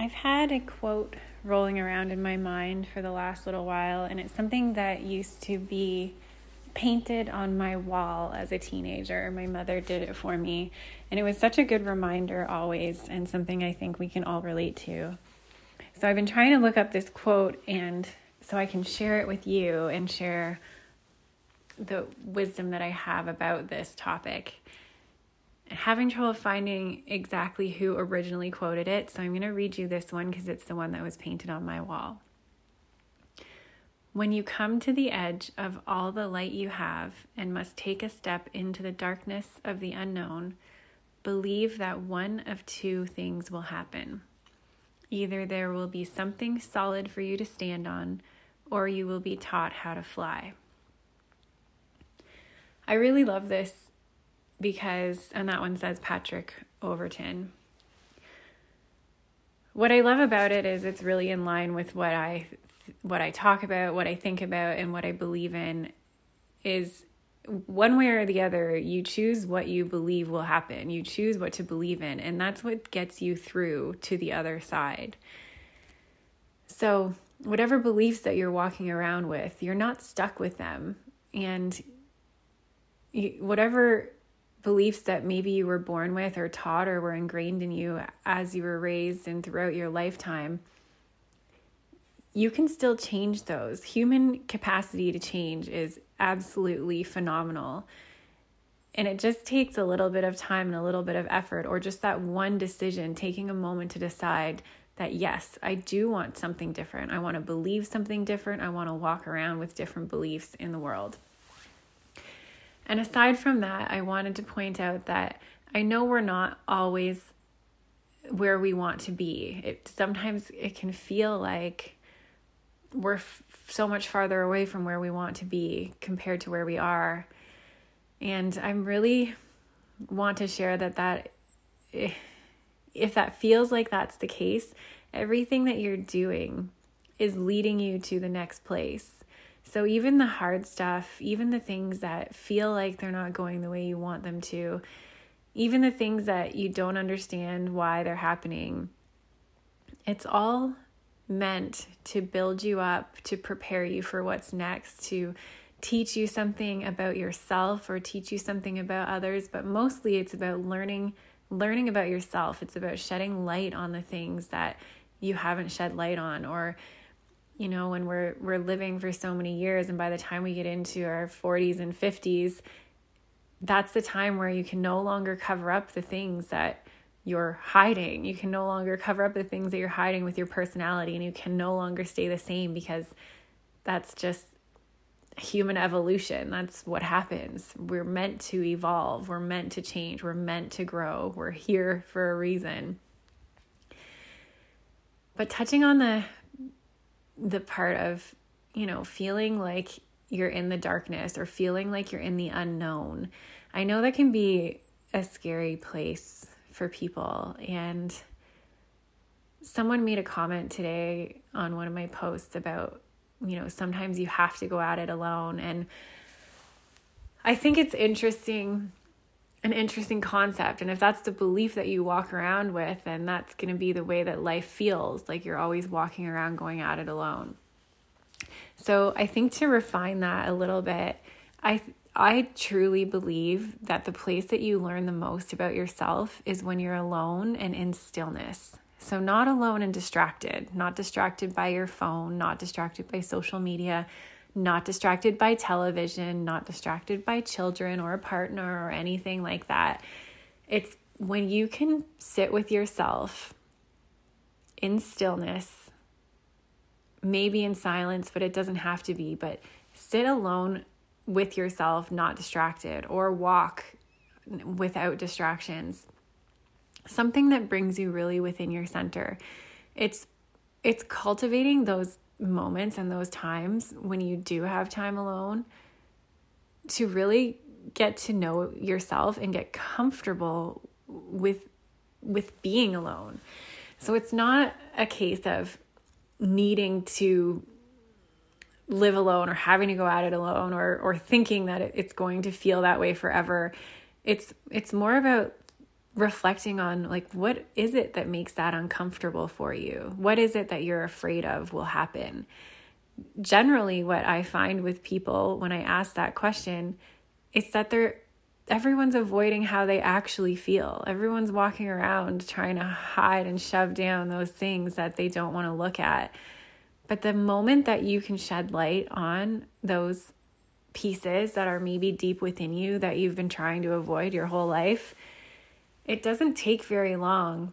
I've had a quote rolling around in my mind for the last little while, and it's something that used to be painted on my wall as a teenager. My mother did it for me, and it was such a good reminder always, and something I think we can all relate to. So I've been trying to look up this quote and so I can share it with you and share the wisdom that I have about this topic having trouble finding exactly who originally quoted it, so I'm going to read you this one because it's the one that was painted on my wall. When you come to the edge of all the light you have and must take a step into the darkness of the unknown, believe that one of two things will happen. Either there will be something solid for you to stand on, or you will be taught how to fly. I really love this because, and that one says Patrick Overton. What I love about it is it's really in line with what I what I talk about, what I think about, and what I believe in. Is one way or the other, you choose what you believe will happen. You choose what to believe in, and that's what gets you through to the other side. So, whatever beliefs that you're walking around with, you're not stuck with them. And whatever beliefs that maybe you were born with or taught or were ingrained in you as you were raised and throughout your lifetime, you can still change those. Human capacity to change is absolutely phenomenal. And it just takes a little bit of time and a little bit of effort, or just that one decision, taking a moment to decide that, yes, I do want something different. I want to believe something different. I want to walk around with different beliefs in the world. And aside from that, I wanted to point out that I know we're not always where we want to be. It sometimes it can feel like we're f- so much farther away from where we want to be compared to where we are. And I'm really want to share that that if that feels like that's the case, everything that you're doing is leading you to the next place. So, even the hard stuff, even the things that feel like they're not going the way you want them to, even the things that you don't understand why they're happening, it's all meant to build you up, to prepare you for what's next, to teach you something about yourself or teach you something about others, but mostly it's about learning learning about yourself. It's about shedding light on the things that you haven't shed light on or you know when we're we're living for so many years and by the time we get into our 40s and 50s that's the time where you can no longer cover up the things that you're hiding. You can no longer cover up the things that you're hiding with your personality and you can no longer stay the same because that's just human evolution. That's what happens. We're meant to evolve. We're meant to change. We're meant to grow. We're here for a reason. But touching on the the part of, you know, feeling like you're in the darkness or feeling like you're in the unknown. I know that can be a scary place for people. And someone made a comment today on one of my posts about, you know, sometimes you have to go at it alone. And I think it's interesting an interesting concept. And if that's the belief that you walk around with, then that's going to be the way that life feels like you're always walking around going at it alone. So I think to refine that a little bit, I I truly believe that the place that you learn the most about yourself is when you're alone and in stillness. So not alone and distracted, not distracted by your phone, not distracted by social media, not distracted by television, not distracted by children or a partner or anything like that. It's when you can sit with yourself in stillness, maybe in silence, but it doesn't have to be, but sit alone with yourself, not distracted, or walk without distractions. Something that brings you really within your center. It's it's cultivating those moments and those times when you do have time alone to really get to know yourself and get comfortable with with being alone. So it's not a case of needing to live alone or having to go at it alone or or thinking that it's going to feel that way forever. It's it's more about reflecting on like what is it that makes that uncomfortable for you? What is it that you're afraid of will happen? Generally what I find with people when I ask that question is that they're everyone's avoiding how they actually feel. Everyone's walking around trying to hide and shove down those things that they don't want to look at. But the moment that you can shed light on those pieces that are maybe deep within you that you've been trying to avoid your whole life, it doesn't take very long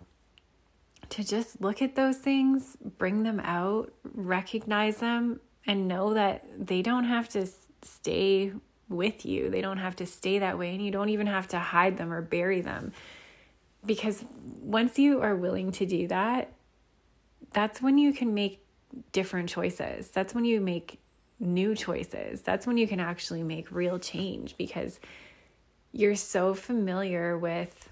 to just look at those things, bring them out, recognize them, and know that they don't have to stay with you. They don't have to stay that way, and you don't even have to hide them or bury them. Because once you are willing to do that, that's when you can make different choices. That's when you make new choices. That's when you can actually make real change because you're so familiar with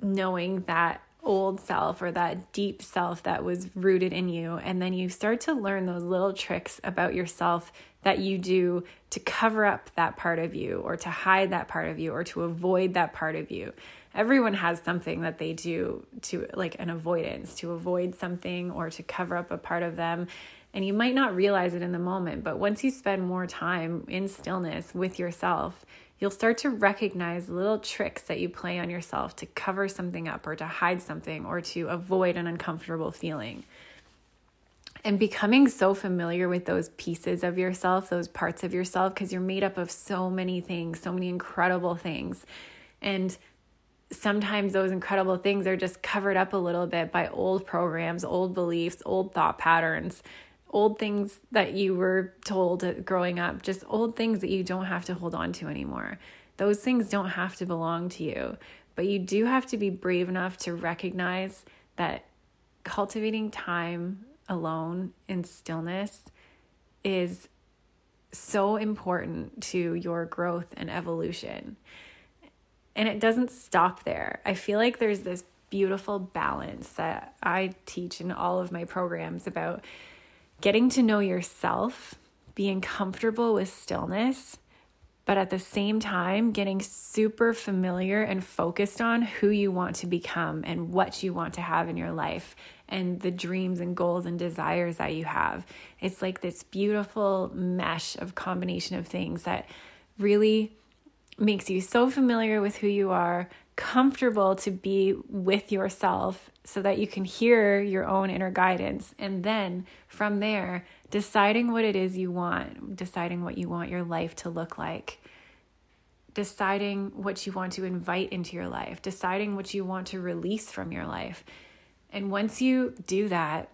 knowing that old self or that deep self that was rooted in you. And then you start to learn those little tricks about yourself that you do to cover up that part of you or to hide that part of you or to avoid that part of you. Everyone has something that they do to like an avoidance, to avoid something or to cover up a part of them. And you might not realize it in the moment, but once you spend more time in stillness with yourself, you'll start to recognize little tricks that you play on yourself to cover something up or to hide something or to avoid an uncomfortable feeling and becoming so familiar with those pieces of yourself, those parts of yourself, because you're made up of so many things, so many incredible things. And sometimes those incredible things are just covered up a little bit by old programs, old beliefs, old thought patterns, old things that you were told growing up, just old things that you don't have to hold on to anymore. Those things don't have to belong to you, but you do have to be brave enough to recognize that cultivating time alone in stillness is so important to your growth and evolution. And it doesn't stop there. I feel like there's this beautiful balance that I teach in all of my programs about getting to know yourself, being comfortable with stillness, but at the same time, getting super familiar and focused on who you want to become and what you want to have in your life and the dreams and goals and desires that you have. It's like this beautiful mesh of combination of things that really makes you so familiar with who you are, comfortable to be with yourself so that you can hear your own inner guidance. And then from there, deciding what it is you want, deciding what you want your life to look like, deciding what you want to invite into your life, deciding what you want to release from your life. And once you do that,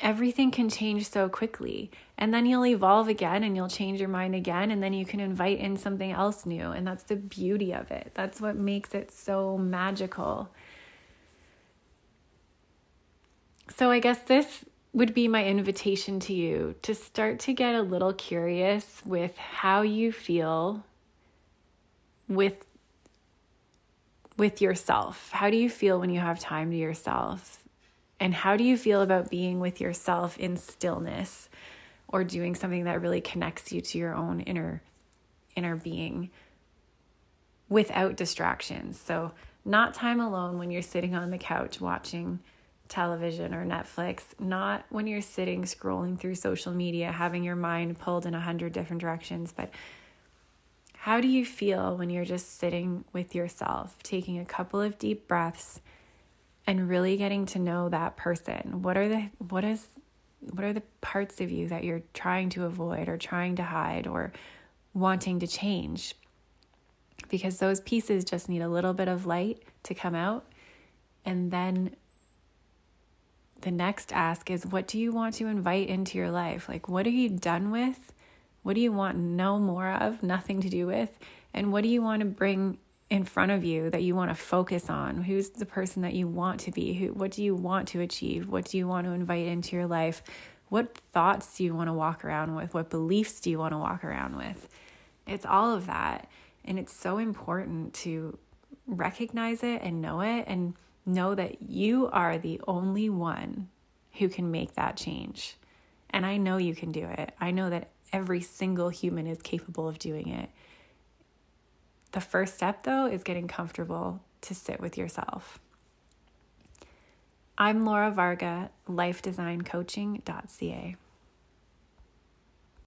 everything can change so quickly. And then you'll evolve again and you'll change your mind again. And then you can invite in something else new. And that's the beauty of it. That's what makes it so magical. So I guess this would be my invitation to you to start to get a little curious with how you feel with with yourself? How do you feel when you have time to yourself? And how do you feel about being with yourself in stillness or doing something that really connects you to your own inner inner being without distractions? So, not time alone when you're sitting on the couch watching television or Netflix, not when you're sitting scrolling through social media having your mind pulled in a hundred different directions, but how do you feel when you're just sitting with yourself, taking a couple of deep breaths and really getting to know that person? What are the what is what are the parts of you that you're trying to avoid or trying to hide or wanting to change? Because those pieces just need a little bit of light to come out. And then the next ask is what do you want to invite into your life? Like, what are you done with? What do you want no more of, nothing to do with? And what do you want to bring in front of you that you want to focus on? Who's the person that you want to be? Who what do you want to achieve? What do you want to invite into your life? What thoughts do you want to walk around with? What beliefs do you want to walk around with? It's all of that. And it's so important to recognize it and know it and know that you are the only one who can make that change. And I know you can do it. I know that every single human is capable of doing it. The first step, though, is getting comfortable to sit with yourself. I'm Laura Varga, lifedesigncoaching.ca.